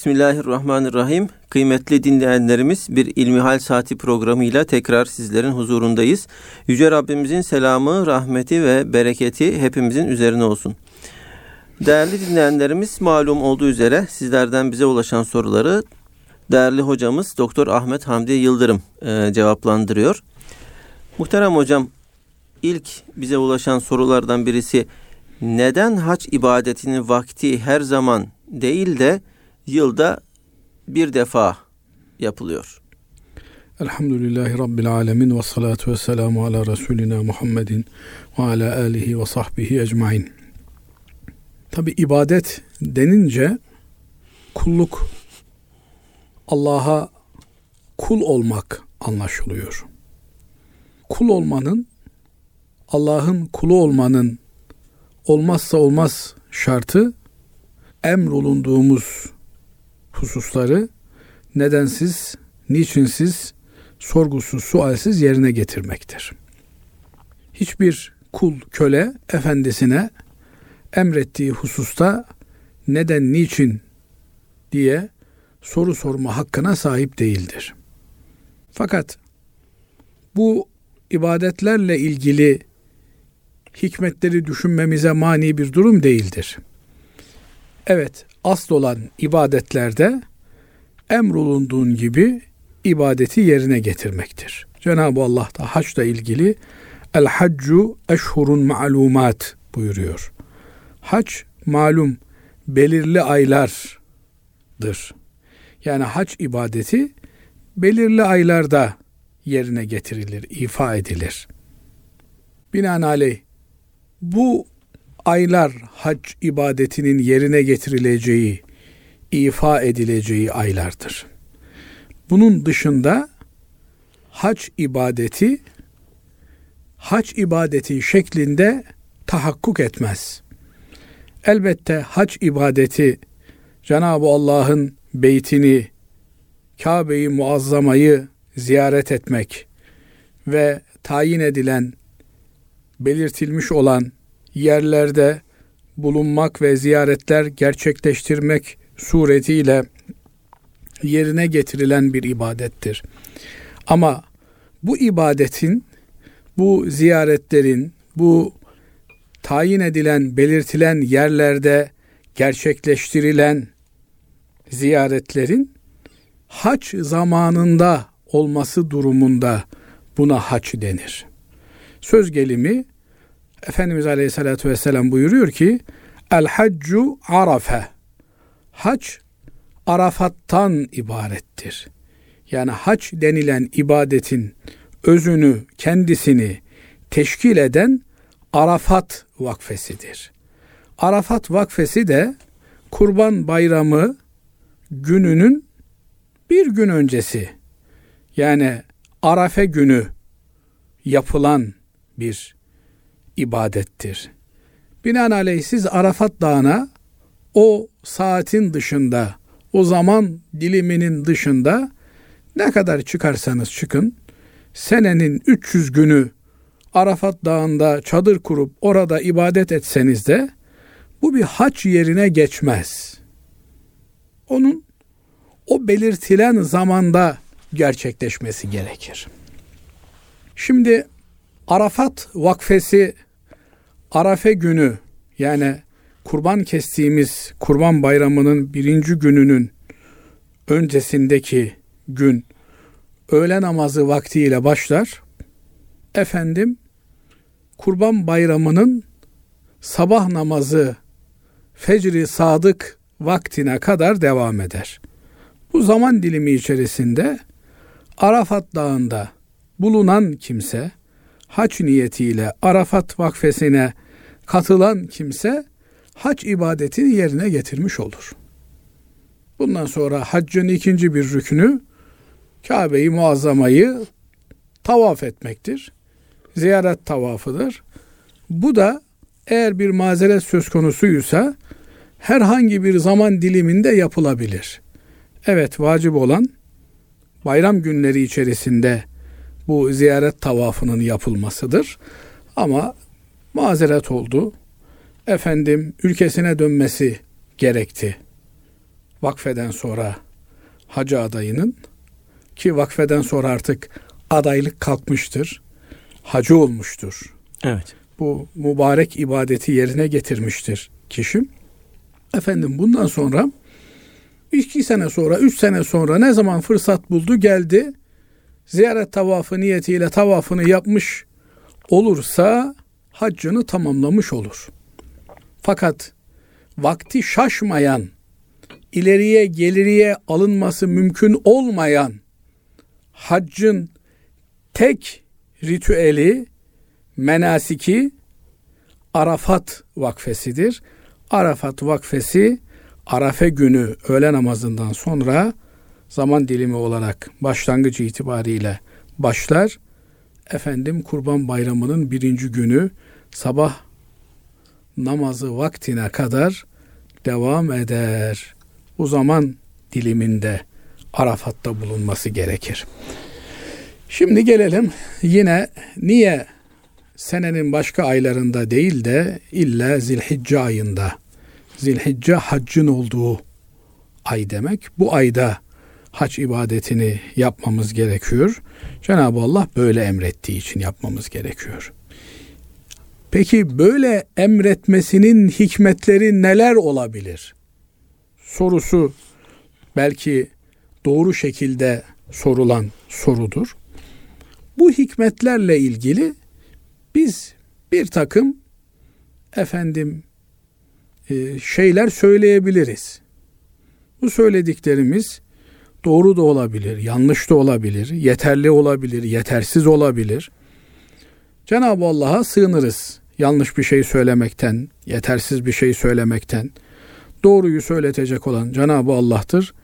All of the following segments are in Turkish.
Bismillahirrahmanirrahim. Kıymetli dinleyenlerimiz bir İlmihal Saati programıyla tekrar sizlerin huzurundayız. Yüce Rabbimizin selamı, rahmeti ve bereketi hepimizin üzerine olsun. Değerli dinleyenlerimiz malum olduğu üzere sizlerden bize ulaşan soruları değerli hocamız Doktor Ahmet Hamdi Yıldırım e, cevaplandırıyor. Muhterem hocam ilk bize ulaşan sorulardan birisi neden hac ibadetinin vakti her zaman değil de yılda bir defa yapılıyor? Elhamdülillahi Rabbil Alemin ve salatu ve selamu ala Resulina Muhammedin ve ala alihi ve sahbihi ecmain. Tabi ibadet denince kulluk, Allah'a kul olmak anlaşılıyor. Kul olmanın, Allah'ın kulu olmanın olmazsa olmaz şartı emrolunduğumuz hususları nedensiz, niçinsiz, sorgusuz, sualsiz yerine getirmektir. Hiçbir kul, köle efendisine emrettiği hususta neden, niçin diye soru sorma hakkına sahip değildir. Fakat bu ibadetlerle ilgili hikmetleri düşünmemize mani bir durum değildir. Evet, asıl olan ibadetlerde emrolunduğun gibi ibadeti yerine getirmektir. Cenab-ı Allah da haçla ilgili El haccu eşhurun ma'lumat buyuruyor. Hac malum belirli aylardır. Yani hac ibadeti belirli aylarda yerine getirilir, ifa edilir. Binaenaleyh bu aylar hac ibadetinin yerine getirileceği, ifa edileceği aylardır. Bunun dışında hac ibadeti hac ibadeti şeklinde tahakkuk etmez. Elbette hac ibadeti Cenab-ı Allah'ın beytini, Kabe'yi muazzamayı ziyaret etmek ve tayin edilen, belirtilmiş olan yerlerde bulunmak ve ziyaretler gerçekleştirmek suretiyle yerine getirilen bir ibadettir. Ama bu ibadetin, bu ziyaretlerin, bu tayin edilen, belirtilen yerlerde gerçekleştirilen ziyaretlerin haç zamanında olması durumunda buna haç denir. Söz gelimi Efendimiz Aleyhisselatü Vesselam buyuruyor ki El haccu arafe Hac Arafat'tan ibarettir. Yani hac denilen ibadetin özünü, kendisini teşkil eden Arafat vakfesidir. Arafat vakfesi de Kurban Bayramı gününün bir gün öncesi yani Arafe günü yapılan bir ibadettir. Binaenaleyh siz Arafat Dağı'na o saatin dışında, o zaman diliminin dışında ne kadar çıkarsanız çıkın, senenin 300 günü Arafat Dağı'nda çadır kurup orada ibadet etseniz de bu bir haç yerine geçmez. Onun o belirtilen zamanda gerçekleşmesi gerekir. Şimdi Arafat vakfesi Arafe günü yani kurban kestiğimiz kurban bayramının birinci gününün öncesindeki gün öğle namazı vaktiyle başlar. Efendim kurban bayramının sabah namazı fecri sadık vaktine kadar devam eder. Bu zaman dilimi içerisinde Arafat Dağı'nda bulunan kimse hac niyetiyle Arafat vakfesine katılan kimse hac ibadetini yerine getirmiş olur. Bundan sonra haccın ikinci bir rükünü Kabe'yi muazzamayı tavaf etmektir. Ziyaret tavafıdır. Bu da eğer bir mazeret söz konusuysa herhangi bir zaman diliminde yapılabilir. Evet vacip olan bayram günleri içerisinde bu ziyaret tavafının yapılmasıdır. Ama mazeret oldu. Efendim ülkesine dönmesi gerekti. vakfeden sonra hacı adayının ki vakfeden sonra artık adaylık kalkmıştır. Hacı olmuştur. Evet. Bu mübarek ibadeti yerine getirmiştir kişi. Efendim bundan sonra iki sene sonra, üç sene sonra ne zaman fırsat buldu geldi. Ziyaret tavafı niyetiyle tavafını yapmış olursa haccını tamamlamış olur. Fakat vakti şaşmayan, ileriye geliriye alınması mümkün olmayan haccın tek ritüeli, menasiki Arafat vakfesidir. Arafat vakfesi Arafe günü öğle namazından sonra zaman dilimi olarak başlangıcı itibariyle başlar. Efendim Kurban Bayramı'nın birinci günü sabah namazı vaktine kadar devam eder. Bu zaman diliminde Arafat'ta bulunması gerekir. Şimdi gelelim yine niye senenin başka aylarında değil de illa Zilhicce ayında. Zilhicce haccın olduğu ay demek. Bu ayda hac ibadetini yapmamız gerekiyor. Cenab-ı Allah böyle emrettiği için yapmamız gerekiyor. Peki böyle emretmesinin hikmetleri neler olabilir? Sorusu belki doğru şekilde sorulan sorudur. Bu hikmetlerle ilgili biz bir takım efendim e, şeyler söyleyebiliriz. Bu söylediklerimiz doğru da olabilir, yanlış da olabilir, yeterli olabilir, yetersiz olabilir. Cenab-ı Allah'a sığınırız. Yanlış bir şey söylemekten, yetersiz bir şey söylemekten. Doğruyu söyletecek olan Cenab-ı Allah'tır.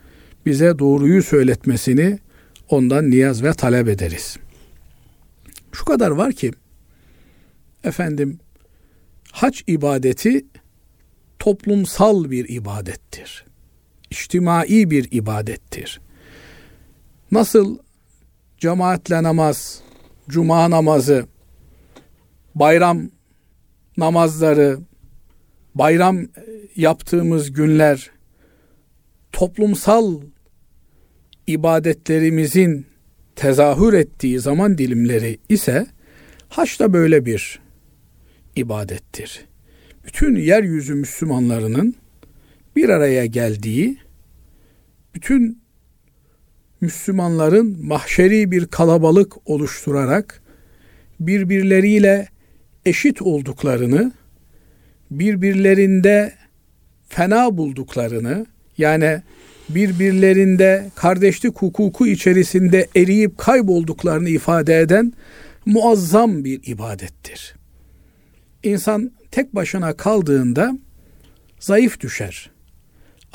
Bize doğruyu söyletmesini ondan niyaz ve talep ederiz. Şu kadar var ki efendim hac ibadeti toplumsal bir ibadettir. İçtimai bir ibadettir. Nasıl cemaatle namaz, cuma namazı, bayram namazları, bayram yaptığımız günler toplumsal ibadetlerimizin tezahür ettiği zaman dilimleri ise haç da böyle bir ibadettir. Bütün yeryüzü Müslümanlarının bir araya geldiği, bütün Müslümanların mahşeri bir kalabalık oluşturarak birbirleriyle eşit olduklarını, birbirlerinde fena bulduklarını, yani birbirlerinde kardeşlik hukuku içerisinde eriyip kaybolduklarını ifade eden muazzam bir ibadettir. İnsan tek başına kaldığında zayıf düşer.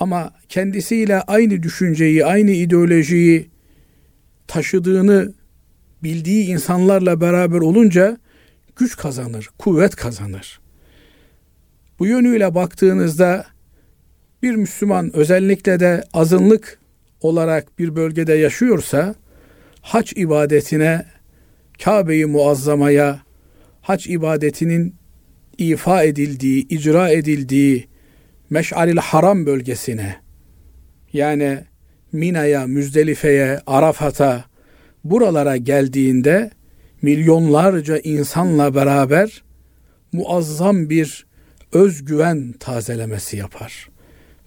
Ama kendisiyle aynı düşünceyi, aynı ideolojiyi taşıdığını bildiği insanlarla beraber olunca güç kazanır, kuvvet kazanır. Bu yönüyle baktığınızda bir Müslüman özellikle de azınlık olarak bir bölgede yaşıyorsa hac ibadetine, Kabe-i Muazzama'ya, hac ibadetinin ifa edildiği, icra edildiği Meş'alil Haram bölgesine yani Mina'ya, Müzdelife'ye, Arafat'a buralara geldiğinde milyonlarca insanla beraber muazzam bir özgüven tazelemesi yapar.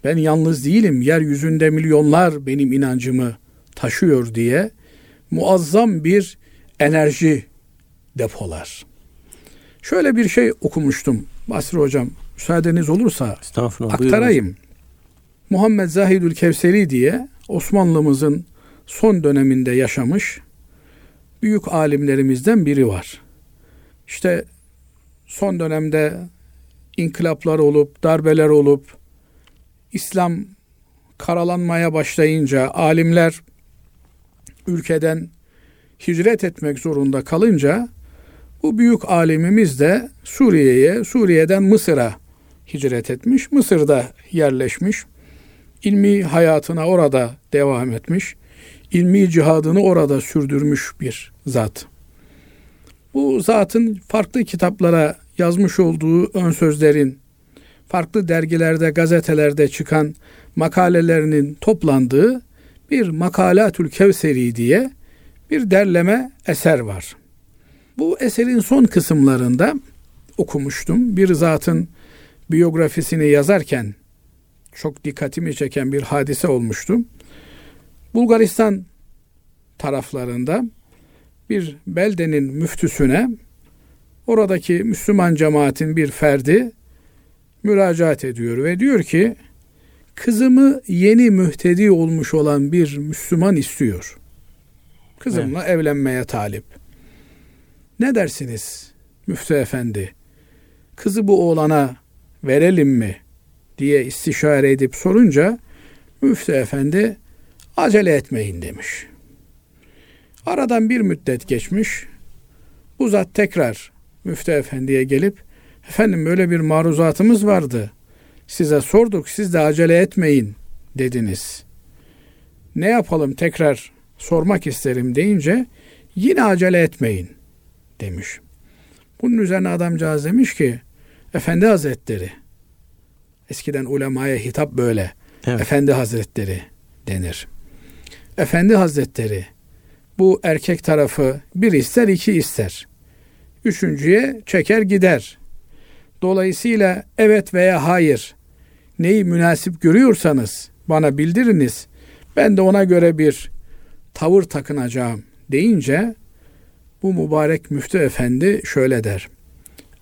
Ben yalnız değilim, yeryüzünde milyonlar benim inancımı taşıyor diye muazzam bir enerji depolar. Şöyle bir şey okumuştum Basri Hocam. Müsaadeniz olursa aktarayım. Buyurun. Muhammed Zahidül Kevseri diye Osmanlımızın son döneminde yaşamış büyük alimlerimizden biri var. İşte son dönemde inkılaplar olup, darbeler olup, İslam karalanmaya başlayınca, alimler ülkeden hicret etmek zorunda kalınca bu büyük alimimiz de Suriye'ye, Suriye'den Mısır'a hicret etmiş. Mısır'da yerleşmiş. İlmi hayatına orada devam etmiş. İlmi cihadını orada sürdürmüş bir zat. Bu zatın farklı kitaplara yazmış olduğu ön sözlerin farklı dergilerde, gazetelerde çıkan makalelerinin toplandığı bir Makalatül Kevseri diye bir derleme eser var. Bu eserin son kısımlarında okumuştum. Bir zatın biyografisini yazarken çok dikkatimi çeken bir hadise olmuştu. Bulgaristan taraflarında bir beldenin müftüsüne oradaki Müslüman cemaatin bir ferdi müracaat ediyor ve diyor ki kızımı yeni mühtedi olmuş olan bir Müslüman istiyor. Kızımla evet. evlenmeye talip. Ne dersiniz müftü efendi? Kızı bu oğlana verelim mi diye istişare edip sorunca müftü efendi acele etmeyin demiş. Aradan bir müddet geçmiş. Bu zat tekrar müftü efendiye gelip efendim böyle bir maruzatımız vardı. Size sorduk siz de acele etmeyin dediniz. Ne yapalım tekrar sormak isterim deyince yine acele etmeyin demiş. Bunun üzerine adamcağız demiş ki Efendi Hazretleri eskiden ulemaya hitap böyle. Evet. Efendi Hazretleri denir. Efendi Hazretleri bu erkek tarafı bir ister iki ister. Üçüncüye çeker gider. Dolayısıyla evet veya hayır neyi münasip görüyorsanız bana bildiriniz. Ben de ona göre bir tavır takınacağım deyince bu mübarek müftü efendi şöyle der.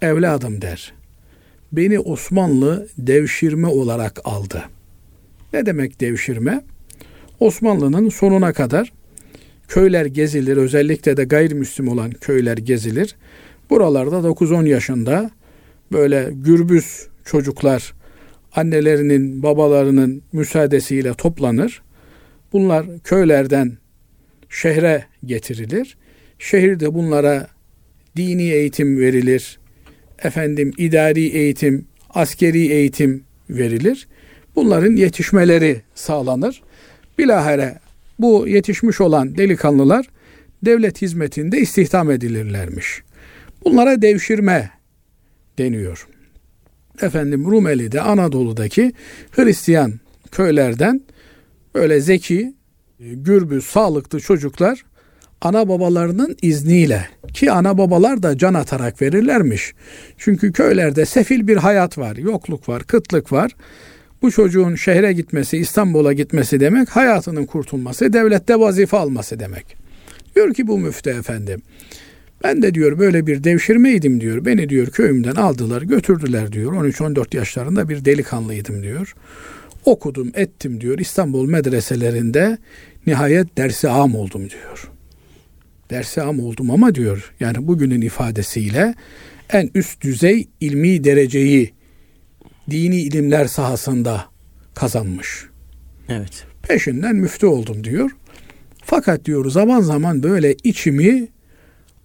Evladım der. Beni Osmanlı devşirme olarak aldı. Ne demek devşirme? Osmanlı'nın sonuna kadar köyler gezilir. Özellikle de gayrimüslim olan köyler gezilir. Buralarda 9-10 yaşında böyle gürbüz çocuklar annelerinin, babalarının müsaadesiyle toplanır. Bunlar köylerden şehre getirilir. Şehirde bunlara dini eğitim verilir. Efendim idari eğitim, askeri eğitim verilir. Bunların yetişmeleri sağlanır. Bilahare bu yetişmiş olan delikanlılar devlet hizmetinde istihdam edilirlermiş. Bunlara devşirme deniyor. Efendim Rumeli'de Anadolu'daki Hristiyan köylerden böyle zeki, gürbüz, sağlıklı çocuklar ana babalarının izniyle ki ana babalar da can atarak verirlermiş. Çünkü köylerde sefil bir hayat var, yokluk var, kıtlık var. Bu çocuğun şehre gitmesi, İstanbul'a gitmesi demek hayatının kurtulması, devlette vazife alması demek. Diyor ki bu müftü efendi, ben de diyor böyle bir devşirmeydim diyor. Beni diyor köyümden aldılar götürdüler diyor. 13-14 yaşlarında bir delikanlıydım diyor. Okudum ettim diyor. İstanbul medreselerinde nihayet dersi am oldum diyor. Dersi am oldum ama diyor yani bugünün ifadesiyle en üst düzey ilmi dereceyi dini ilimler sahasında kazanmış. Evet. Peşinden müftü oldum diyor. Fakat diyor zaman zaman böyle içimi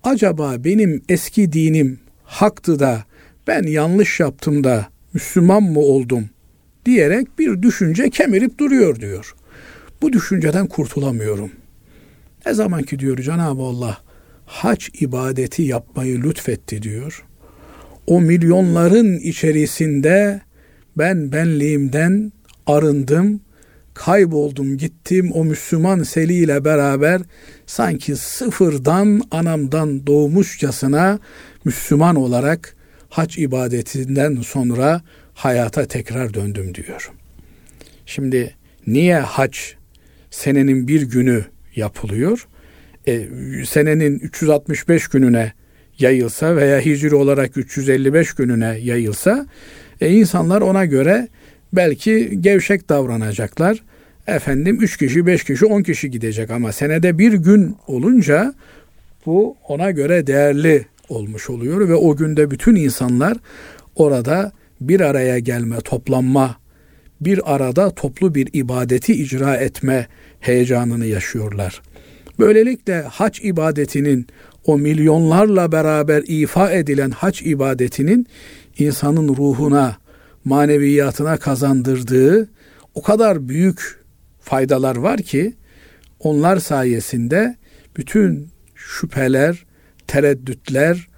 acaba benim eski dinim haktı da ben yanlış yaptım da Müslüman mı oldum diyerek bir düşünce kemirip duruyor diyor. Bu düşünceden kurtulamıyorum. Ne zaman ki diyor Cenab-ı Allah hac ibadeti yapmayı lütfetti diyor. O milyonların içerisinde ben benliğimden arındım, kayboldum, gittim o Müslüman seliyle beraber sanki sıfırdan anamdan doğmuşçasına Müslüman olarak hac ibadetinden sonra hayata tekrar döndüm diyor. Şimdi niye hac senenin bir günü yapılıyor? E, senenin 365 gününe yayılsa veya hicri olarak 355 gününe yayılsa e, insanlar ona göre belki gevşek davranacaklar. Efendim 3 kişi, 5 kişi, 10 kişi gidecek ama senede bir gün olunca bu ona göre değerli olmuş oluyor ve o günde bütün insanlar orada bir araya gelme, toplanma, bir arada toplu bir ibadeti icra etme heyecanını yaşıyorlar. Böylelikle hac ibadetinin o milyonlarla beraber ifa edilen hac ibadetinin insanın ruhuna, maneviyatına kazandırdığı o kadar büyük faydalar var ki onlar sayesinde bütün şüpheler, tereddütler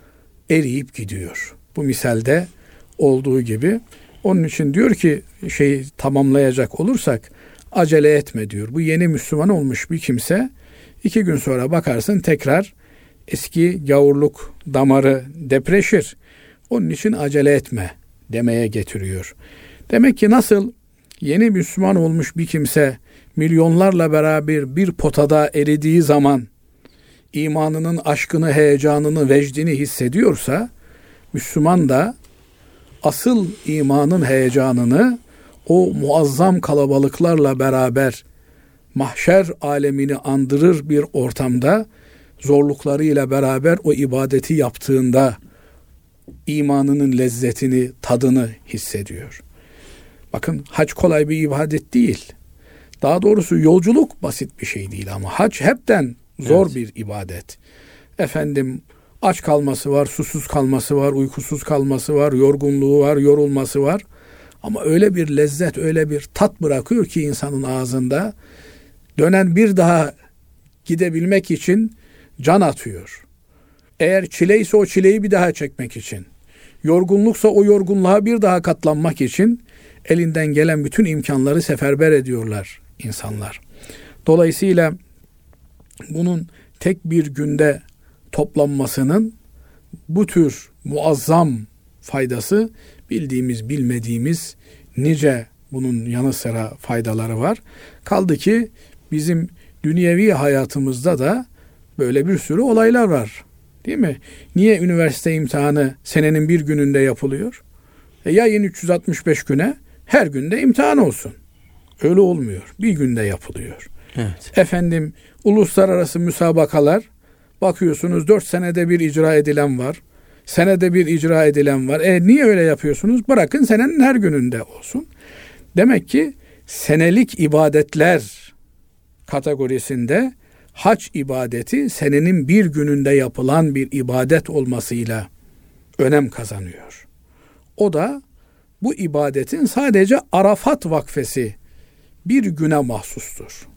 eriyip gidiyor. Bu misalde olduğu gibi Onun için diyor ki şeyi tamamlayacak olursak acele etme diyor. Bu yeni Müslüman olmuş bir kimse iki gün sonra bakarsın tekrar eski gavurluk damarı depreşir. Onun için acele etme demeye getiriyor. Demek ki nasıl yeni Müslüman olmuş bir kimse milyonlarla beraber bir potada eridiği zaman imanının aşkını, heyecanını, vecdini hissediyorsa Müslüman da asıl imanın heyecanını o muazzam kalabalıklarla beraber mahşer alemini andırır bir ortamda zorluklarıyla beraber o ibadeti yaptığında imanının lezzetini, tadını hissediyor. Bakın hac kolay bir ibadet değil. Daha doğrusu yolculuk basit bir şey değil ama hac hepten zor evet. bir ibadet. Efendim aç kalması var, susuz kalması var, uykusuz kalması var, yorgunluğu var, yorulması var. Ama öyle bir lezzet, öyle bir tat bırakıyor ki insanın ağzında dönen bir daha gidebilmek için can atıyor. Eğer çile o çileyi bir daha çekmek için, yorgunluksa o yorgunluğa bir daha katlanmak için elinden gelen bütün imkanları seferber ediyorlar insanlar. Dolayısıyla bunun tek bir günde toplanmasının bu tür muazzam faydası bildiğimiz bilmediğimiz nice bunun yanı sıra faydaları var. Kaldı ki bizim dünyevi hayatımızda da böyle bir sürü olaylar var. Değil mi? Niye üniversite imtihanı senenin bir gününde yapılıyor? E yayın 365 güne her günde imtihan olsun. Öyle olmuyor. Bir günde yapılıyor. Evet. Efendim uluslararası müsabakalar bakıyorsunuz dört senede bir icra edilen var. Senede bir icra edilen var. E niye öyle yapıyorsunuz? Bırakın senenin her gününde olsun. Demek ki senelik ibadetler kategorisinde hac ibadeti senenin bir gününde yapılan bir ibadet olmasıyla önem kazanıyor. O da bu ibadetin sadece Arafat vakfesi bir güne mahsustur.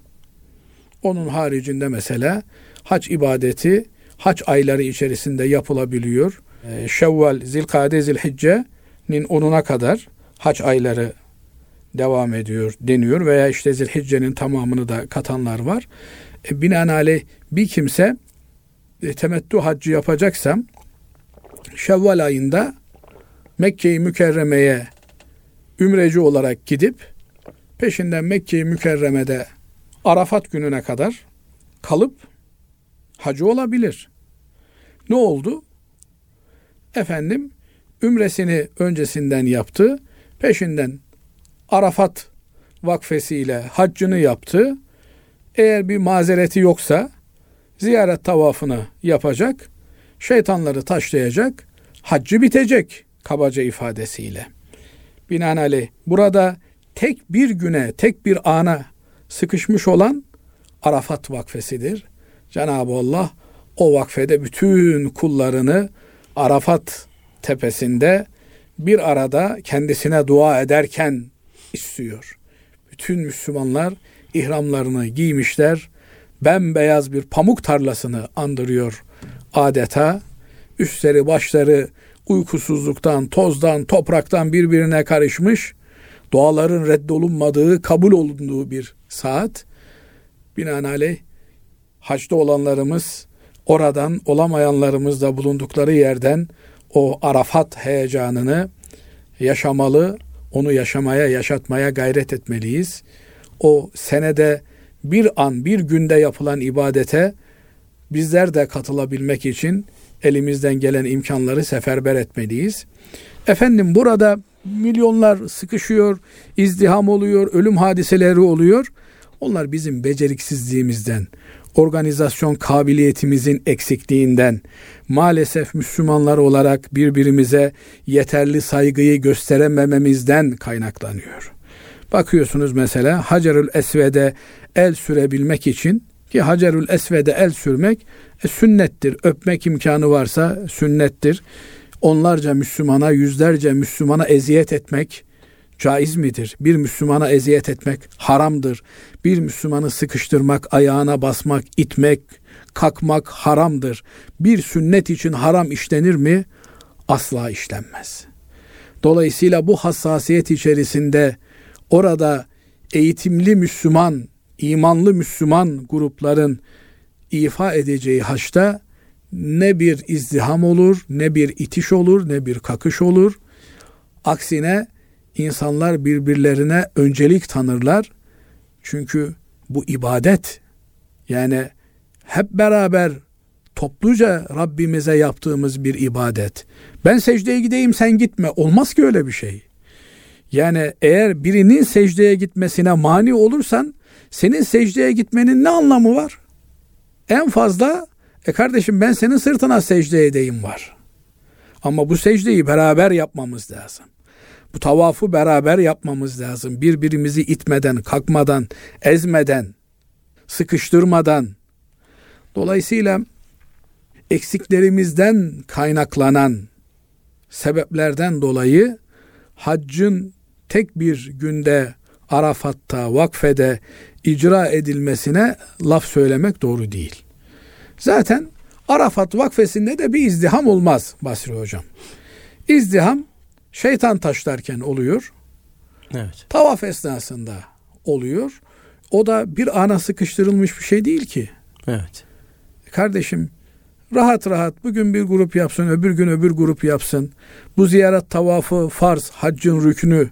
Onun haricinde mesela hac ibadeti hac ayları içerisinde yapılabiliyor. Ee, Şevval, Zilkade, Zilhicce'nin onuna kadar hac ayları devam ediyor deniyor veya işte Zilhicce'nin tamamını da katanlar var. E, binaenaleyh bir kimse e, temettü haccı yapacaksam Şevval ayında Mekke-i Mükerreme'ye ümreci olarak gidip peşinden Mekke-i Mükerreme'de Arafat gününe kadar kalıp hacı olabilir. Ne oldu? Efendim ümresini öncesinden yaptı. Peşinden Arafat vakfesiyle haccını yaptı. Eğer bir mazereti yoksa ziyaret tavafını yapacak. Şeytanları taşlayacak. Haccı bitecek kabaca ifadesiyle. Binaenaleyh burada tek bir güne, tek bir ana sıkışmış olan Arafat vakfesidir. Cenab-ı Allah o vakfede bütün kullarını Arafat tepesinde bir arada kendisine dua ederken istiyor. Bütün Müslümanlar ihramlarını giymişler. Bembeyaz bir pamuk tarlasını andırıyor adeta. Üstleri başları uykusuzluktan, tozdan, topraktan birbirine karışmış. Duaların reddolunmadığı, kabul olunduğu bir saat. Binaenaleyh hacda olanlarımız oradan olamayanlarımız da bulundukları yerden o Arafat heyecanını yaşamalı, onu yaşamaya, yaşatmaya gayret etmeliyiz. O senede bir an, bir günde yapılan ibadete bizler de katılabilmek için elimizden gelen imkanları seferber etmeliyiz. Efendim burada milyonlar sıkışıyor, izdiham oluyor, ölüm hadiseleri oluyor. Onlar bizim beceriksizliğimizden, organizasyon kabiliyetimizin eksikliğinden, maalesef Müslümanlar olarak birbirimize yeterli saygıyı gösteremememizden kaynaklanıyor. Bakıyorsunuz mesela Hacerül Esved'e el sürebilmek için ki Hacerül Esved'e el sürmek e, sünnettir. Öpmek imkanı varsa sünnettir. Onlarca Müslümana, yüzlerce Müslümana eziyet etmek caiz midir? Bir Müslümana eziyet etmek haramdır. Bir Müslümanı sıkıştırmak, ayağına basmak, itmek, kalkmak haramdır. Bir sünnet için haram işlenir mi? Asla işlenmez. Dolayısıyla bu hassasiyet içerisinde orada eğitimli Müslüman, imanlı Müslüman grupların ifa edeceği haçta ne bir izdiham olur, ne bir itiş olur, ne bir kakış olur. Aksine insanlar birbirlerine öncelik tanırlar. Çünkü bu ibadet. Yani hep beraber topluca Rabbimize yaptığımız bir ibadet. Ben secdeye gideyim sen gitme. Olmaz ki öyle bir şey. Yani eğer birinin secdeye gitmesine mani olursan senin secdeye gitmenin ne anlamı var? En fazla e kardeşim ben senin sırtına secde edeyim var. Ama bu secdeyi beraber yapmamız lazım. Bu tavafı beraber yapmamız lazım. Birbirimizi itmeden, kalkmadan, ezmeden, sıkıştırmadan. Dolayısıyla eksiklerimizden kaynaklanan sebeplerden dolayı haccın tek bir günde Arafat'ta, vakfede icra edilmesine laf söylemek doğru değil. Zaten Arafat vakfesinde de bir izdiham olmaz Basri Hocam. İzdiham şeytan taşlarken oluyor. Evet. Tavaf esnasında oluyor. O da bir ana sıkıştırılmış bir şey değil ki. Evet. Kardeşim rahat rahat bugün bir grup yapsın, öbür gün öbür grup yapsın. Bu ziyaret tavafı farz, haccın rüknü.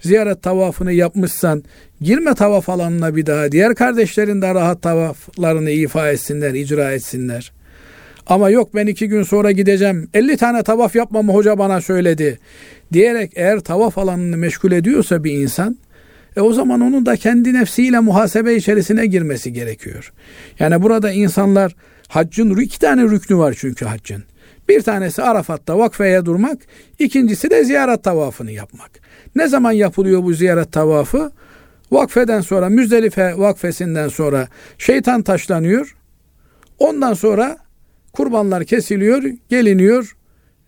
Ziyaret tavafını yapmışsan girme tavaf alanına bir daha. Diğer kardeşlerin de rahat tavaflarını ifa etsinler, icra etsinler. Ama yok ben iki gün sonra gideceğim. 50 tane tavaf yapmamı hoca bana söyledi. Diyerek eğer tavaf alanını meşgul ediyorsa bir insan e o zaman onun da kendi nefsiyle muhasebe içerisine girmesi gerekiyor. Yani burada insanlar haccın iki tane rüknü var çünkü haccın. Bir tanesi Arafat'ta vakfeye durmak, ikincisi de ziyaret tavafını yapmak. Ne zaman yapılıyor bu ziyaret tavafı? Vakfeden sonra, Müzdelife vakfesinden sonra şeytan taşlanıyor. Ondan sonra kurbanlar kesiliyor, geliniyor,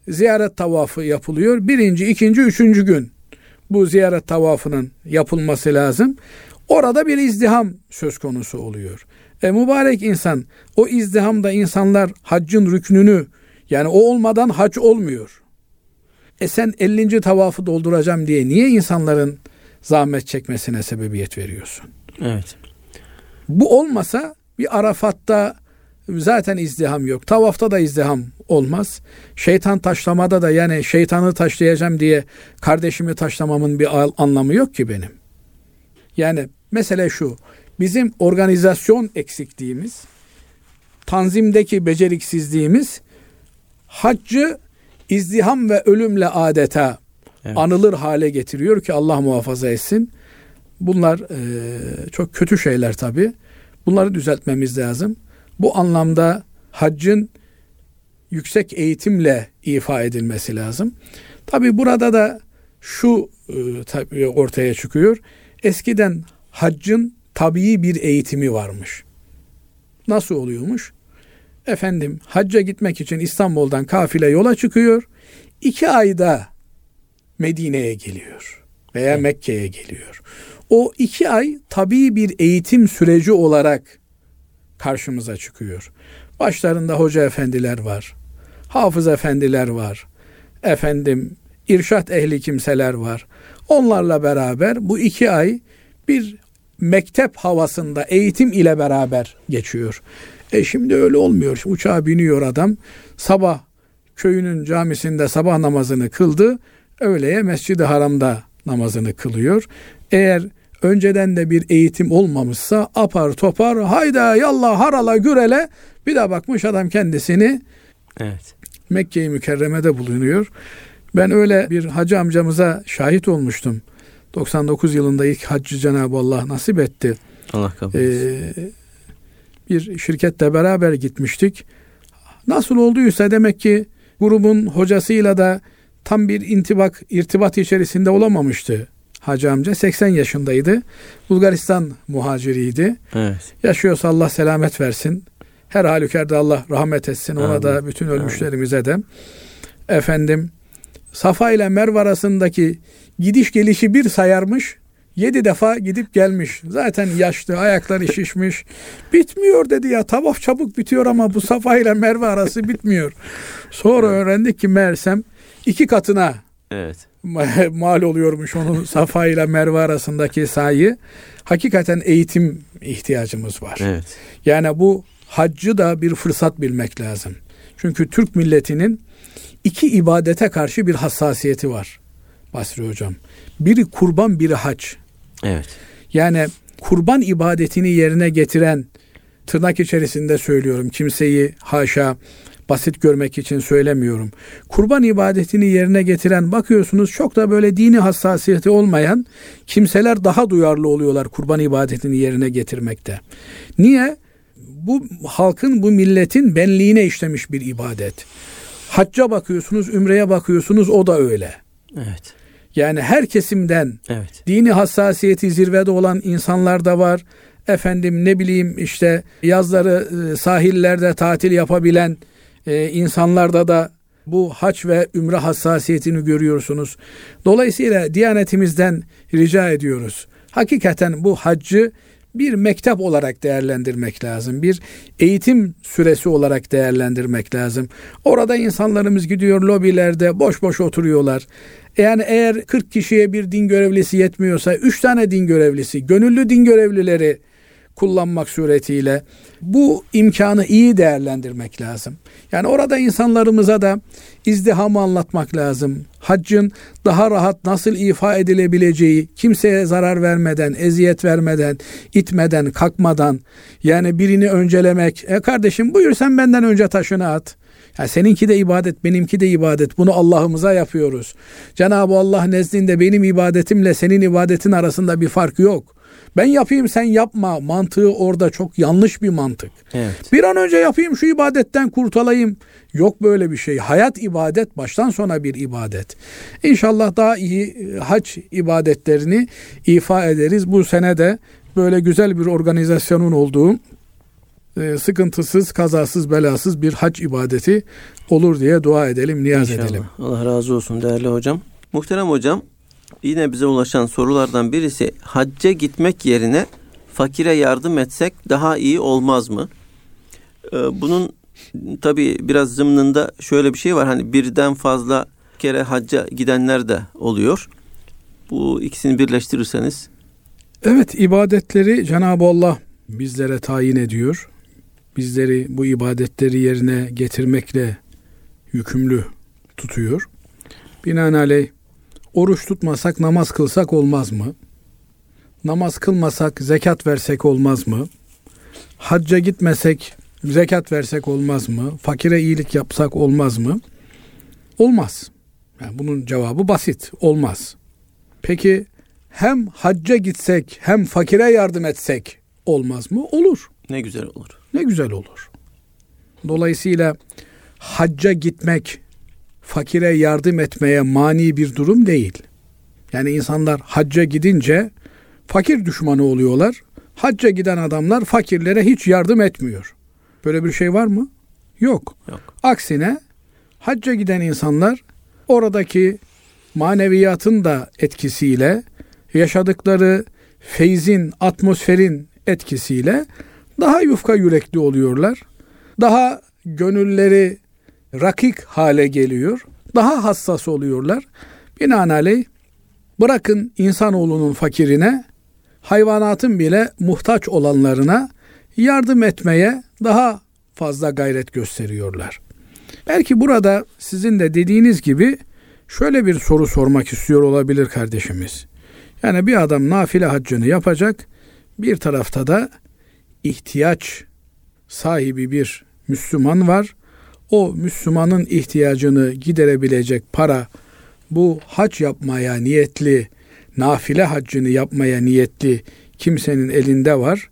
ziyaret tavafı yapılıyor. Birinci, ikinci, üçüncü gün bu ziyaret tavafının yapılması lazım. Orada bir izdiham söz konusu oluyor. E mübarek insan o izdihamda insanlar haccın rüknünü yani o olmadan hac olmuyor. E sen 50. tavafı dolduracağım diye niye insanların zahmet çekmesine sebebiyet veriyorsun? Evet. Bu olmasa bir Arafat'ta zaten izdiham yok. Tavafta da izdiham olmaz. Şeytan taşlamada da yani şeytanı taşlayacağım diye kardeşimi taşlamamın bir anlamı yok ki benim. Yani mesele şu. Bizim organizasyon eksikliğimiz, tanzimdeki beceriksizliğimiz haccı izdiham ve ölümle adeta evet. anılır hale getiriyor ki Allah muhafaza etsin. Bunlar e, çok kötü şeyler tabi. Bunları düzeltmemiz lazım. Bu anlamda haccın yüksek eğitimle ifa edilmesi lazım. Tabi burada da şu e, ortaya çıkıyor. Eskiden haccın tabii bir eğitimi varmış. Nasıl oluyormuş? Efendim hacca gitmek için İstanbul'dan kafile yola çıkıyor. İki ayda Medine'ye geliyor veya. Mekke'ye geliyor. O iki ay tabii bir eğitim süreci olarak karşımıza çıkıyor. Başlarında hoca efendiler var, hafız efendiler var, efendim irşat ehli kimseler var. Onlarla beraber bu iki ay bir mektep havasında eğitim ile beraber geçiyor. E şimdi öyle olmuyor. Şimdi uçağa biniyor adam. Sabah köyünün camisinde sabah namazını kıldı. Öğleye Mescid-i Haram'da namazını kılıyor. Eğer önceden de bir eğitim olmamışsa apar topar hayda yallah harala gürele bir de bakmış adam kendisini evet. Mekke-i Mükerreme'de bulunuyor. Ben öyle bir hacı amcamıza şahit olmuştum. 99 yılında ilk haccı Cenab-ı Allah nasip etti. Allah kabul etsin. Ee, bir şirkette beraber gitmiştik. Nasıl olduysa demek ki grubun hocasıyla da tam bir intibak, irtibat içerisinde olamamıştı hacı amca. 80 yaşındaydı. Bulgaristan muhaciriydi. Evet. Yaşıyorsa Allah selamet versin. Her halükarda Allah rahmet etsin. Ona Amin. da bütün ölmüşlerimize de. Efendim Safa ile Merve arasındaki gidiş gelişi bir sayarmış. Yedi defa gidip gelmiş. Zaten yaşlı, ayakları şişmiş. Bitmiyor dedi ya. Tavaf çabuk bitiyor ama bu Safa ile Merve arası bitmiyor. Sonra öğrendik ki Mersem iki katına evet. mal oluyormuş onun Safa ile Merve arasındaki sayı. Hakikaten eğitim ihtiyacımız var. Evet. Yani bu haccı da bir fırsat bilmek lazım. Çünkü Türk milletinin iki ibadete karşı bir hassasiyeti var. Basri hocam. Biri kurban, biri hac. Evet. Yani kurban ibadetini yerine getiren tırnak içerisinde söylüyorum. Kimseyi haşa basit görmek için söylemiyorum. Kurban ibadetini yerine getiren bakıyorsunuz çok da böyle dini hassasiyeti olmayan kimseler daha duyarlı oluyorlar kurban ibadetini yerine getirmekte. Niye? Bu halkın, bu milletin benliğine işlemiş bir ibadet. Hacca bakıyorsunuz, ümreye bakıyorsunuz o da öyle. Evet. Yani her kesimden Evet. dini hassasiyeti zirvede olan insanlar da var. Efendim ne bileyim işte yazları e, sahillerde tatil yapabilen e, insanlarda da bu haç ve ümre hassasiyetini görüyorsunuz. Dolayısıyla Diyanetimizden rica ediyoruz. Hakikaten bu haccı bir mektep olarak değerlendirmek lazım. Bir eğitim süresi olarak değerlendirmek lazım. Orada insanlarımız gidiyor lobilerde boş boş oturuyorlar. Yani eğer 40 kişiye bir din görevlisi yetmiyorsa 3 tane din görevlisi, gönüllü din görevlileri kullanmak suretiyle bu imkanı iyi değerlendirmek lazım. Yani orada insanlarımıza da izdihamı anlatmak lazım. Haccın daha rahat nasıl ifa edilebileceği, kimseye zarar vermeden, eziyet vermeden, itmeden, kalkmadan, yani birini öncelemek. E kardeşim buyur sen benden önce taşını at. Ya seninki de ibadet, benimki de ibadet. Bunu Allah'ımıza yapıyoruz. Cenab-ı Allah nezdinde benim ibadetimle senin ibadetin arasında bir fark yok. Ben yapayım sen yapma mantığı orada çok yanlış bir mantık. Evet. Bir an önce yapayım şu ibadetten kurtulayım. Yok böyle bir şey. Hayat ibadet baştan sona bir ibadet. İnşallah daha iyi e, hac ibadetlerini ifa ederiz. Bu sene de böyle güzel bir organizasyonun olduğu e, sıkıntısız, kazasız, belasız bir hac ibadeti olur diye dua edelim, niyaz İnşallah. edelim. Allah razı olsun değerli hocam. Muhterem hocam yine bize ulaşan sorulardan birisi hacca gitmek yerine fakire yardım etsek daha iyi olmaz mı? Ee, bunun tabi biraz zımnında şöyle bir şey var. Hani birden fazla kere hacca gidenler de oluyor. Bu ikisini birleştirirseniz Evet, ibadetleri Cenab-ı Allah bizlere tayin ediyor. Bizleri bu ibadetleri yerine getirmekle yükümlü tutuyor. Binaenaleyh oruç tutmasak namaz kılsak olmaz mı? Namaz kılmasak zekat versek olmaz mı? Hacca gitmesek zekat versek olmaz mı? Fakire iyilik yapsak olmaz mı? Olmaz. Yani bunun cevabı basit. Olmaz. Peki hem hacca gitsek hem fakire yardım etsek olmaz mı? Olur. ne güzel olur. Ne güzel olur. Dolayısıyla hacca gitmek fakire yardım etmeye mani bir durum değil. Yani insanlar hacca gidince fakir düşmanı oluyorlar. Hacca giden adamlar fakirlere hiç yardım etmiyor. Böyle bir şey var mı? Yok. Yok. Aksine hacca giden insanlar oradaki maneviyatın da etkisiyle yaşadıkları feyzin, atmosferin etkisiyle daha yufka yürekli oluyorlar. Daha gönülleri rakik hale geliyor. Daha hassas oluyorlar. Binaenaleyh bırakın insanoğlunun fakirine, hayvanatın bile muhtaç olanlarına yardım etmeye daha fazla gayret gösteriyorlar. Belki burada sizin de dediğiniz gibi şöyle bir soru sormak istiyor olabilir kardeşimiz. Yani bir adam nafile haccını yapacak, bir tarafta da ihtiyaç sahibi bir Müslüman var. O Müslümanın ihtiyacını giderebilecek para bu hac yapmaya niyetli, nafile haccını yapmaya niyetli kimsenin elinde var.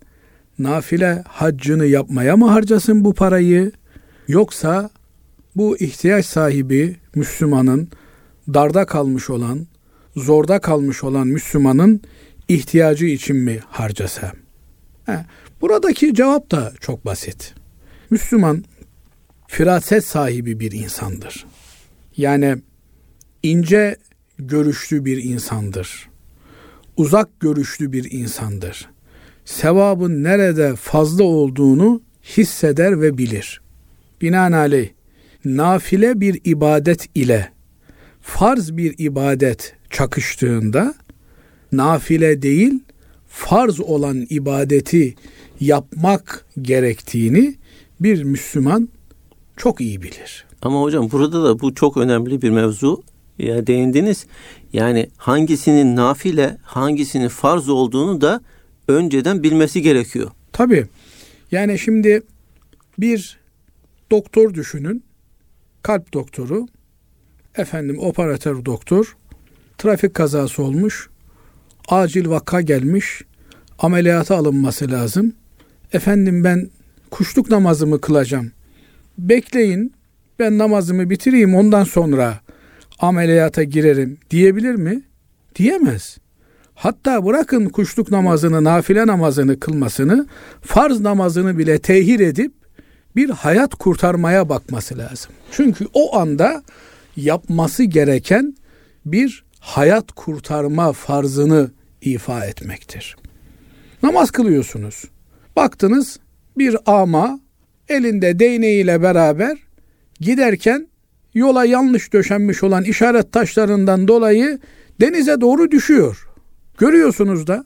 Nafile haccını yapmaya mı harcasın bu parayı? Yoksa bu ihtiyaç sahibi Müslümanın darda kalmış olan, zorda kalmış olan Müslümanın ihtiyacı için mi harcasa? He, buradaki cevap da çok basit. Müslüman firaset sahibi bir insandır. Yani ince görüşlü bir insandır. Uzak görüşlü bir insandır. Sevabın nerede fazla olduğunu hisseder ve bilir. Binaenaleyh nafile bir ibadet ile farz bir ibadet çakıştığında nafile değil farz olan ibadeti yapmak gerektiğini bir Müslüman çok iyi bilir. Ama hocam burada da bu çok önemli bir mevzu. Ya değindiniz. Yani hangisinin nafile, hangisinin farz olduğunu da önceden bilmesi gerekiyor. Tabii. Yani şimdi bir doktor düşünün. Kalp doktoru, efendim operatör doktor, trafik kazası olmuş, acil vaka gelmiş, ameliyata alınması lazım. Efendim ben kuşluk namazımı kılacağım. Bekleyin ben namazımı bitireyim ondan sonra ameliyata girerim diyebilir mi? Diyemez. Hatta bırakın kuşluk namazını, nafile namazını kılmasını, farz namazını bile tehir edip bir hayat kurtarmaya bakması lazım. Çünkü o anda yapması gereken bir hayat kurtarma farzını ifa etmektir. Namaz kılıyorsunuz. Baktınız bir ama elinde değneğiyle beraber giderken yola yanlış döşenmiş olan işaret taşlarından dolayı denize doğru düşüyor. Görüyorsunuz da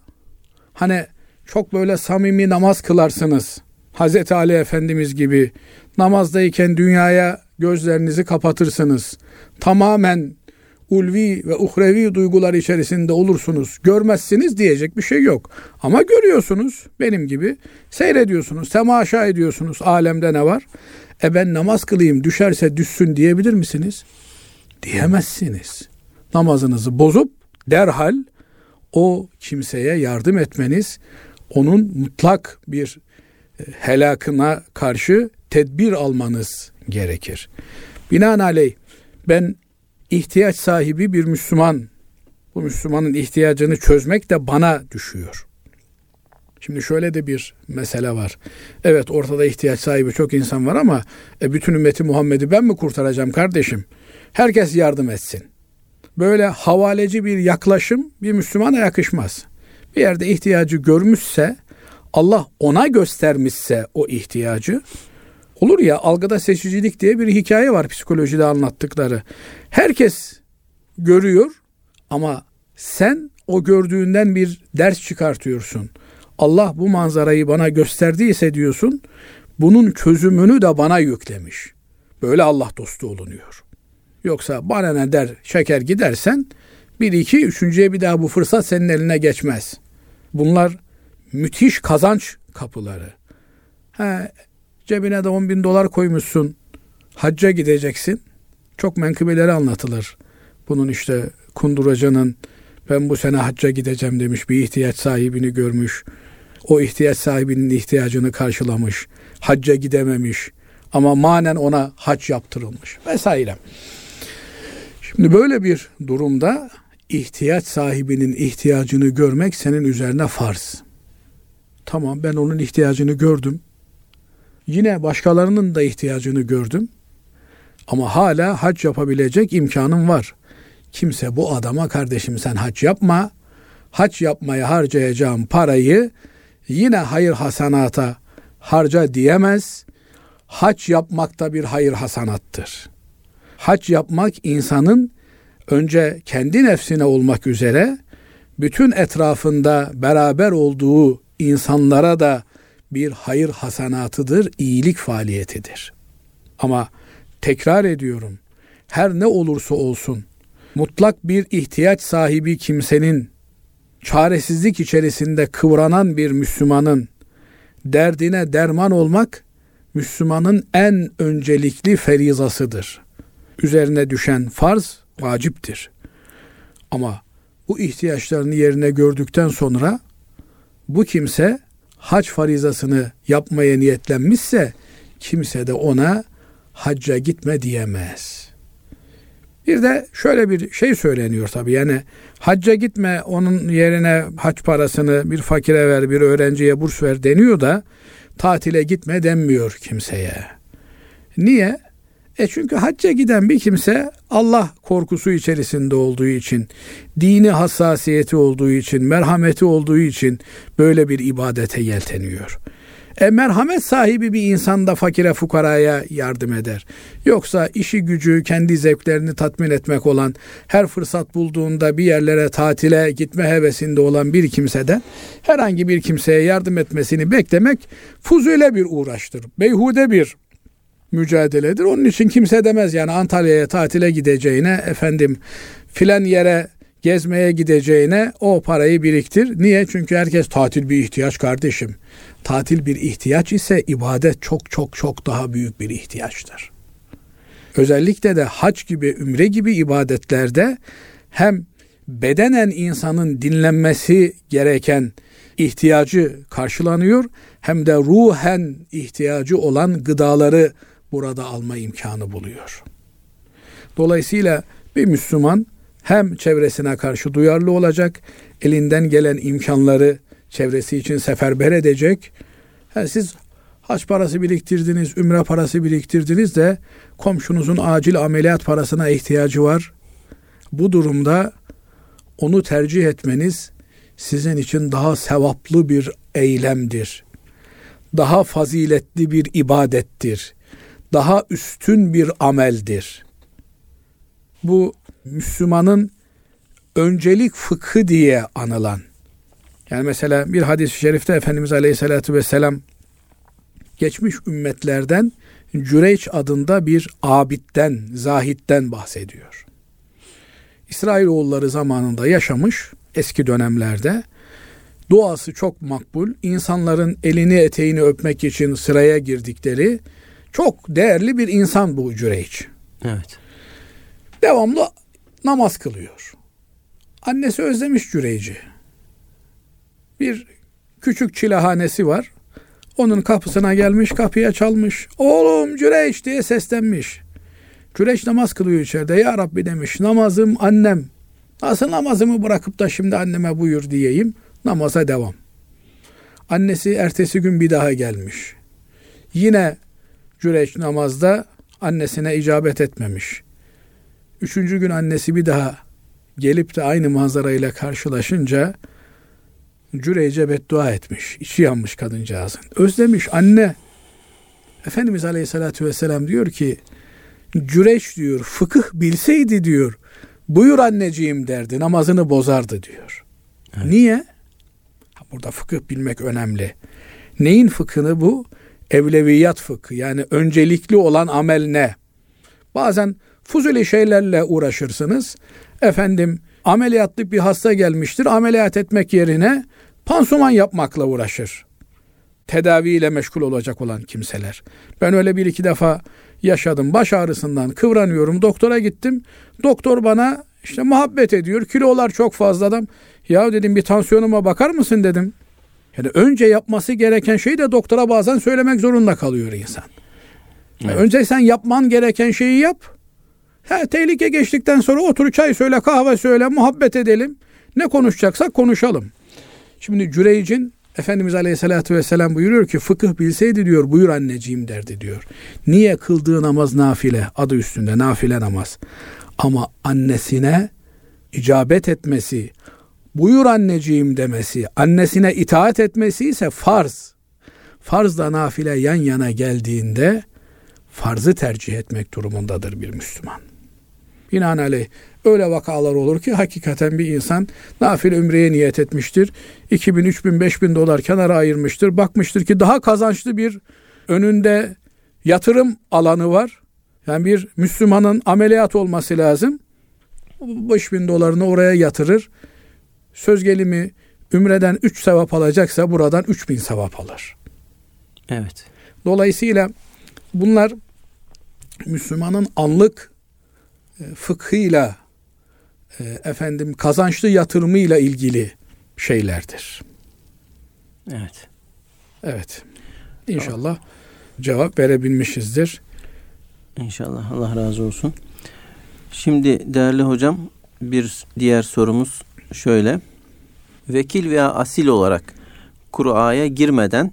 hani çok böyle samimi namaz kılarsınız. Hazreti Ali Efendimiz gibi namazdayken dünyaya gözlerinizi kapatırsınız. Tamamen ulvi ve uhrevi duygular içerisinde olursunuz. Görmezsiniz diyecek bir şey yok. Ama görüyorsunuz benim gibi seyrediyorsunuz, temaşa ediyorsunuz alemde ne var. E ben namaz kılayım düşerse düşsün diyebilir misiniz? Diyemezsiniz. Namazınızı bozup derhal o kimseye yardım etmeniz, onun mutlak bir e, helakına karşı tedbir almanız gerekir. Binaenaleyh ben ihtiyaç sahibi bir Müslüman, bu Müslümanın ihtiyacını çözmek de bana düşüyor. Şimdi şöyle de bir mesele var. Evet ortada ihtiyaç sahibi çok insan var ama e, bütün ümmeti Muhammed'i ben mi kurtaracağım kardeşim? Herkes yardım etsin. Böyle havaleci bir yaklaşım bir Müslümana yakışmaz. Bir yerde ihtiyacı görmüşse, Allah ona göstermişse o ihtiyacı, olur ya algıda seçicilik diye bir hikaye var psikolojide anlattıkları. Herkes görüyor ama sen o gördüğünden bir ders çıkartıyorsun. Allah bu manzarayı bana gösterdiyse diyorsun, bunun çözümünü de bana yüklemiş. Böyle Allah dostu olunuyor. Yoksa bana ne der şeker gidersen bir iki üçüncüye bir daha bu fırsat senin eline geçmez. Bunlar müthiş kazanç kapıları. He, cebine de 10 bin dolar koymuşsun. Hacca gideceksin. Çok menkıbeleri anlatılır. Bunun işte kunduracının ben bu sene hacca gideceğim demiş bir ihtiyaç sahibini görmüş. O ihtiyaç sahibinin ihtiyacını karşılamış. Hacca gidememiş ama manen ona hac yaptırılmış vesaire. Şimdi böyle bir durumda ihtiyaç sahibinin ihtiyacını görmek senin üzerine farz. Tamam ben onun ihtiyacını gördüm. Yine başkalarının da ihtiyacını gördüm. Ama hala hac yapabilecek imkanım var. Kimse bu adama kardeşim sen hac yapma. Hac yapmaya harcayacağım parayı yine hayır hasanata harca diyemez. Hac yapmak da bir hayır hasanattır. Hac yapmak insanın önce kendi nefsine olmak üzere bütün etrafında beraber olduğu insanlara da bir hayır hasanatıdır, iyilik faaliyetidir. Ama tekrar ediyorum, her ne olursa olsun mutlak bir ihtiyaç sahibi kimsenin çaresizlik içerisinde kıvranan bir Müslümanın derdine derman olmak Müslümanın en öncelikli ferizasıdır. Üzerine düşen farz vaciptir. Ama bu ihtiyaçlarını yerine gördükten sonra bu kimse hac farizasını yapmaya niyetlenmişse kimse de ona hacca gitme diyemez. Bir de şöyle bir şey söyleniyor tabi yani hacca gitme onun yerine hac parasını bir fakire ver bir öğrenciye burs ver deniyor da tatile gitme denmiyor kimseye. Niye? E çünkü hacca giden bir kimse Allah korkusu içerisinde olduğu için, dini hassasiyeti olduğu için, merhameti olduğu için böyle bir ibadete yelteniyor. E merhamet sahibi bir insan da fakire fukaraya yardım eder. Yoksa işi gücü kendi zevklerini tatmin etmek olan her fırsat bulduğunda bir yerlere tatile gitme hevesinde olan bir kimseden herhangi bir kimseye yardım etmesini beklemek fuzule bir uğraştır. Beyhude bir mücadeledir. Onun için kimse demez yani Antalya'ya tatile gideceğine efendim filan yere gezmeye gideceğine o parayı biriktir. Niye? Çünkü herkes tatil bir ihtiyaç kardeşim. Tatil bir ihtiyaç ise ibadet çok çok çok daha büyük bir ihtiyaçtır. Özellikle de hac gibi, ümre gibi ibadetlerde hem bedenen insanın dinlenmesi gereken ihtiyacı karşılanıyor hem de ruhen ihtiyacı olan gıdaları burada alma imkanı buluyor. Dolayısıyla bir Müslüman hem çevresine karşı duyarlı olacak, elinden gelen imkanları çevresi için seferber edecek. Ha, siz haç parası biriktirdiniz, ümre parası biriktirdiniz de komşunuzun acil ameliyat parasına ihtiyacı var. Bu durumda onu tercih etmeniz sizin için daha sevaplı bir eylemdir. Daha faziletli bir ibadettir. Daha üstün bir ameldir. Bu Müslümanın öncelik fıkhı diye anılan. Yani mesela bir hadis-i şerifte Efendimiz Aleyhisselatü Vesselam geçmiş ümmetlerden Cüreyç adında bir abitten, zahitten bahsediyor. İsrailoğulları zamanında yaşamış eski dönemlerde duası çok makbul, insanların elini eteğini öpmek için sıraya girdikleri çok değerli bir insan bu Cüreyç. Evet. Devamlı namaz kılıyor. Annesi özlemiş Cüreyci. Bir küçük çilehanesi var. Onun kapısına gelmiş, kapıya çalmış. Oğlum Cüreyç diye seslenmiş. Cüreyç namaz kılıyor içeride. Ya Rabbi demiş namazım annem. Nasıl namazımı bırakıp da şimdi anneme buyur diyeyim. Namaza devam. Annesi ertesi gün bir daha gelmiş. Yine Cüreyç namazda annesine icabet etmemiş. Üçüncü gün annesi bir daha gelip de aynı manzarayla karşılaşınca Cüreyce beddua etmiş. İçi yanmış kadıncağızın. Özlemiş anne. Efendimiz Aleyhisselatü Vesselam diyor ki Cüreş diyor fıkıh bilseydi diyor buyur anneciğim derdi namazını bozardı diyor. Evet. Niye? Burada fıkıh bilmek önemli. Neyin fıkhını bu? Evleviyat fıkhı yani öncelikli olan amel ne? Bazen fuzuli şeylerle uğraşırsınız. Efendim ameliyatlı bir hasta gelmiştir. Ameliyat etmek yerine pansuman yapmakla uğraşır. Tedaviyle meşgul olacak olan kimseler. Ben öyle bir iki defa yaşadım. Baş ağrısından kıvranıyorum. Doktora gittim. Doktor bana işte muhabbet ediyor. Kilolar çok fazla adam. Ya dedim bir tansiyonuma bakar mısın dedim. Yani önce yapması gereken şeyi de doktora bazen söylemek zorunda kalıyor insan. Evet. önce sen yapman gereken şeyi yap. Ha, tehlike geçtikten sonra otur çay söyle, kahve söyle, muhabbet edelim. Ne konuşacaksak konuşalım. Şimdi Cüreyc'in Efendimiz Aleyhisselatü Vesselam buyuruyor ki fıkıh bilseydi diyor buyur anneciğim derdi diyor. Niye kıldığı namaz nafile adı üstünde nafile namaz. Ama annesine icabet etmesi, buyur anneciğim demesi, annesine itaat etmesi ise farz. Farzla nafile yan yana geldiğinde farzı tercih etmek durumundadır bir Müslüman. Binaenaleyh öyle vakalar olur ki hakikaten bir insan nafil ümreye niyet etmiştir. 2000, 3000, 5000 dolar kenara ayırmıştır. Bakmıştır ki daha kazançlı bir önünde yatırım alanı var. Yani bir Müslümanın ameliyat olması lazım. 5000 dolarını oraya yatırır. Söz gelimi ümreden 3 sevap alacaksa buradan 3000 sevap alır. Evet. Dolayısıyla bunlar Müslümanın anlık e, fıkhıyla efendim kazançlı yatırımıyla ilgili şeylerdir. Evet. Evet. İnşallah tamam. cevap verebilmişizdir. İnşallah Allah razı olsun. Şimdi değerli hocam bir diğer sorumuz şöyle. Vekil veya asil olarak Kur'a'ya girmeden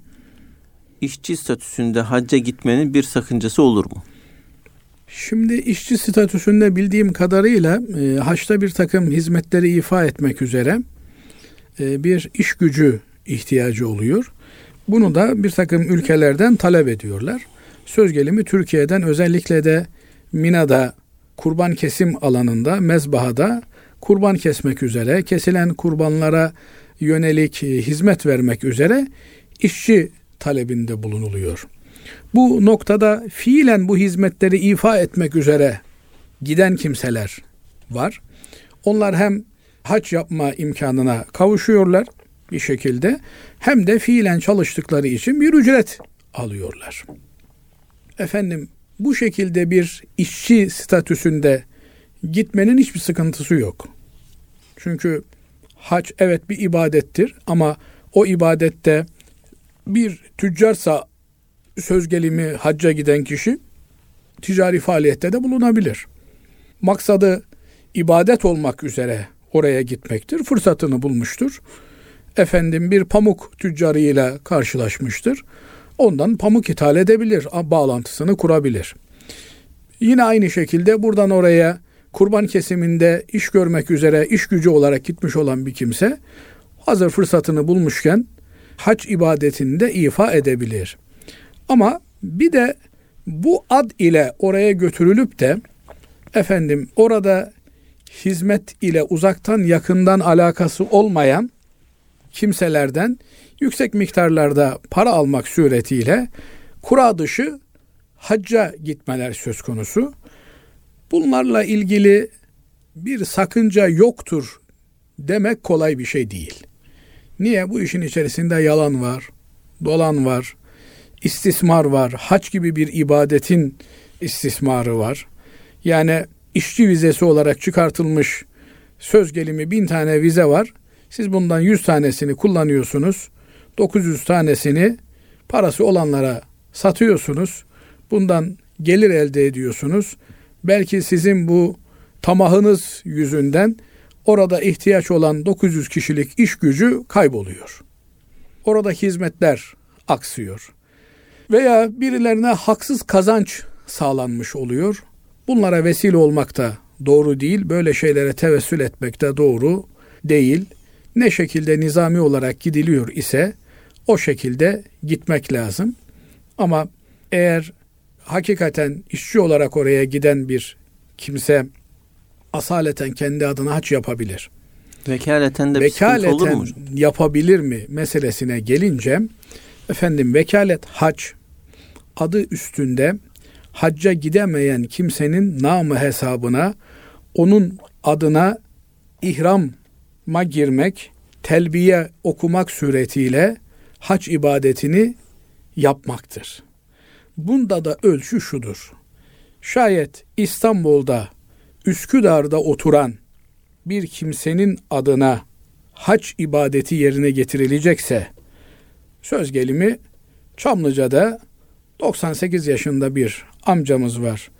işçi statüsünde hacca gitmenin bir sakıncası olur mu? Şimdi işçi statüsünde bildiğim kadarıyla e, haçta bir takım hizmetleri ifa etmek üzere e, bir iş gücü ihtiyacı oluyor. Bunu da bir takım ülkelerden talep ediyorlar. Söz gelimi Türkiye'den özellikle de Mina'da kurban kesim alanında, mezbahada kurban kesmek üzere, kesilen kurbanlara yönelik e, hizmet vermek üzere işçi talebinde bulunuluyor. Bu noktada fiilen bu hizmetleri ifa etmek üzere giden kimseler var. Onlar hem hac yapma imkanına kavuşuyorlar bir şekilde hem de fiilen çalıştıkları için bir ücret alıyorlar. Efendim bu şekilde bir işçi statüsünde gitmenin hiçbir sıkıntısı yok. Çünkü hac evet bir ibadettir ama o ibadette bir tüccarsa söz gelimi hacca giden kişi ticari faaliyette de bulunabilir. Maksadı ibadet olmak üzere oraya gitmektir. Fırsatını bulmuştur. Efendim bir pamuk tüccarıyla karşılaşmıştır. Ondan pamuk ithal edebilir, bağlantısını kurabilir. Yine aynı şekilde buradan oraya kurban kesiminde iş görmek üzere iş gücü olarak gitmiş olan bir kimse hazır fırsatını bulmuşken hac ibadetini de ifa edebilir. Ama bir de bu ad ile oraya götürülüp de efendim orada hizmet ile uzaktan yakından alakası olmayan kimselerden yüksek miktarlarda para almak suretiyle kura dışı hacca gitmeler söz konusu. Bunlarla ilgili bir sakınca yoktur demek kolay bir şey değil. Niye? Bu işin içerisinde yalan var, dolan var, istismar var, haç gibi bir ibadetin istismarı var. Yani işçi vizesi olarak çıkartılmış söz gelimi bin tane vize var. Siz bundan yüz tanesini kullanıyorsunuz. 900 tanesini parası olanlara satıyorsunuz. Bundan gelir elde ediyorsunuz. Belki sizin bu tamahınız yüzünden orada ihtiyaç olan 900 kişilik iş gücü kayboluyor. Orada hizmetler aksıyor. Veya birilerine haksız kazanç sağlanmış oluyor. Bunlara vesile olmak da doğru değil. Böyle şeylere tevessül etmek de doğru değil. Ne şekilde nizami olarak gidiliyor ise o şekilde gitmek lazım. Ama eğer hakikaten işçi olarak oraya giden bir kimse asaleten kendi adına haç yapabilir. Vekaleten de Vekaleten olur mu? yapabilir mi meselesine gelince efendim vekalet hac adı üstünde hacca gidemeyen kimsenin namı hesabına onun adına ihrama girmek, telbiye okumak suretiyle hac ibadetini yapmaktır. Bunda da ölçü şudur. Şayet İstanbul'da, Üsküdar'da oturan bir kimsenin adına hac ibadeti yerine getirilecekse, söz gelimi Çamlıca'da 98 yaşında bir amcamız var.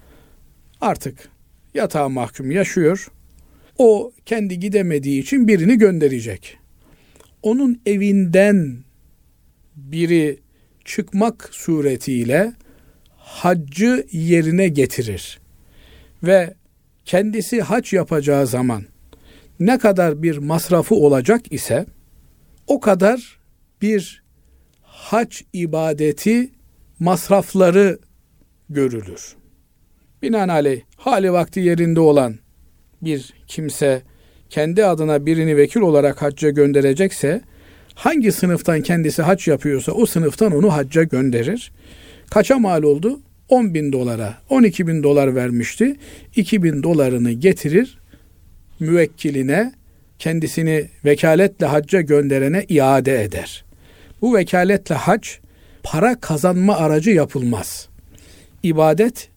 Artık yatağa mahkum yaşıyor. O kendi gidemediği için birini gönderecek. Onun evinden biri çıkmak suretiyle haccı yerine getirir. Ve kendisi hac yapacağı zaman ne kadar bir masrafı olacak ise o kadar bir hac ibadeti masrafları görülür. Binaenaleyh hali vakti yerinde olan bir kimse kendi adına birini vekil olarak hacca gönderecekse hangi sınıftan kendisi hac yapıyorsa o sınıftan onu hacca gönderir. Kaça mal oldu? 10 bin dolara, 12 bin dolar vermişti. 2 bin dolarını getirir müvekkiline, kendisini vekaletle hacca gönderene iade eder. Bu vekaletle hac para kazanma aracı yapılmaz. İbadet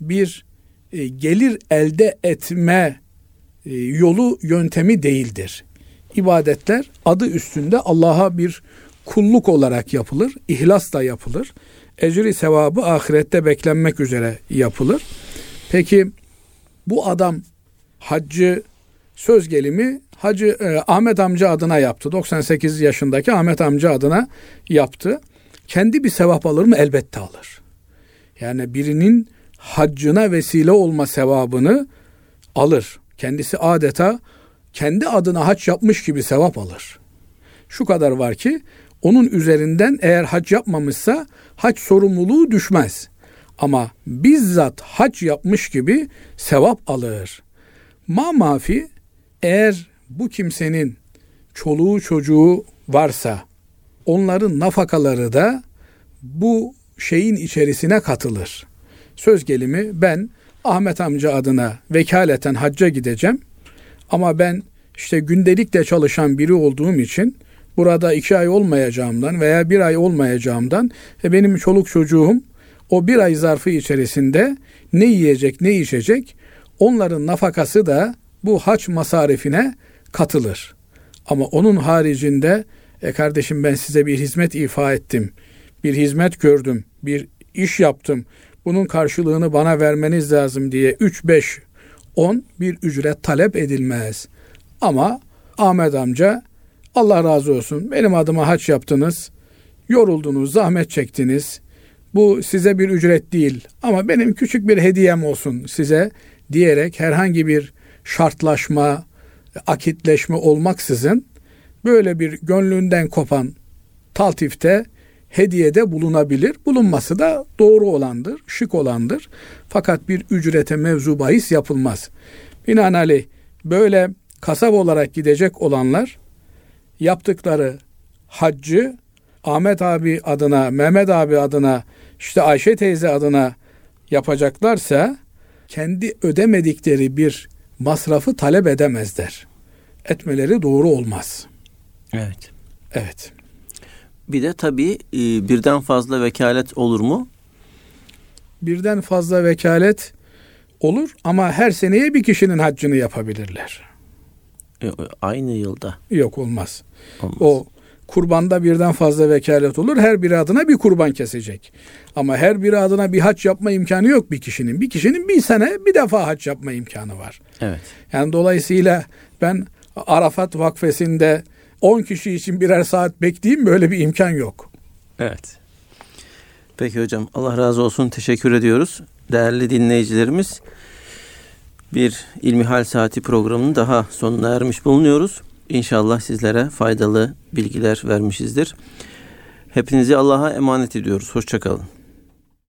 bir e, gelir elde etme e, yolu yöntemi değildir. İbadetler adı üstünde Allah'a bir kulluk olarak yapılır, ihlasla yapılır. Ecri sevabı ahirette beklenmek üzere yapılır. Peki bu adam haccı söz gelimi Hacı e, Ahmet amca adına yaptı. 98 yaşındaki Ahmet amca adına yaptı. Kendi bir sevap alır mı? Elbette alır. Yani birinin haccına vesile olma sevabını alır. Kendisi adeta kendi adına hac yapmış gibi sevap alır. Şu kadar var ki onun üzerinden eğer hac yapmamışsa hac sorumluluğu düşmez. Ama bizzat hac yapmış gibi sevap alır. Ma mafi eğer bu kimsenin çoluğu çocuğu varsa onların nafakaları da bu şeyin içerisine katılır. Söz gelimi ben Ahmet amca adına vekaleten hacca gideceğim. Ama ben işte gündelikle çalışan biri olduğum için burada iki ay olmayacağımdan veya bir ay olmayacağımdan ve benim çoluk çocuğum o bir ay zarfı içerisinde ne yiyecek ne içecek onların nafakası da bu haç masarifine katılır. Ama onun haricinde e kardeşim ben size bir hizmet ifa ettim. Bir hizmet gördüm. Bir iş yaptım. Bunun karşılığını bana vermeniz lazım diye 3 5 10 bir ücret talep edilmez. Ama Ahmet amca Allah razı olsun benim adıma haç yaptınız. Yoruldunuz, zahmet çektiniz. Bu size bir ücret değil ama benim küçük bir hediyem olsun size diyerek herhangi bir şartlaşma, akitleşme olmaksızın böyle bir gönlünden kopan taltifte hediyede bulunabilir. Bulunması da doğru olandır, şık olandır. Fakat bir ücrete mevzu bahis yapılmaz. Binaenaleyh böyle kasap olarak gidecek olanlar yaptıkları haccı Ahmet abi adına, Mehmet abi adına, işte Ayşe teyze adına yapacaklarsa kendi ödemedikleri bir masrafı talep edemezler. Etmeleri doğru olmaz. Evet. Evet. Bir de tabii e, birden fazla vekalet olur mu? Birden fazla vekalet olur ama her seneye bir kişinin haccını yapabilirler. E, aynı yılda. Yok olmaz. olmaz. O kurbanda birden fazla vekalet olur. Her biri adına bir kurban kesecek. Ama her biri adına bir haç yapma imkanı yok bir kişinin. Bir kişinin bir sene bir defa haç yapma imkanı var. Evet. Yani dolayısıyla ben Arafat vakfesinde 10 kişi için birer saat bekleyeyim böyle bir imkan yok. Evet. Peki hocam Allah razı olsun teşekkür ediyoruz. Değerli dinleyicilerimiz bir İlmihal Saati programının daha sonuna ermiş bulunuyoruz. İnşallah sizlere faydalı bilgiler vermişizdir. Hepinizi Allah'a emanet ediyoruz. Hoşçakalın.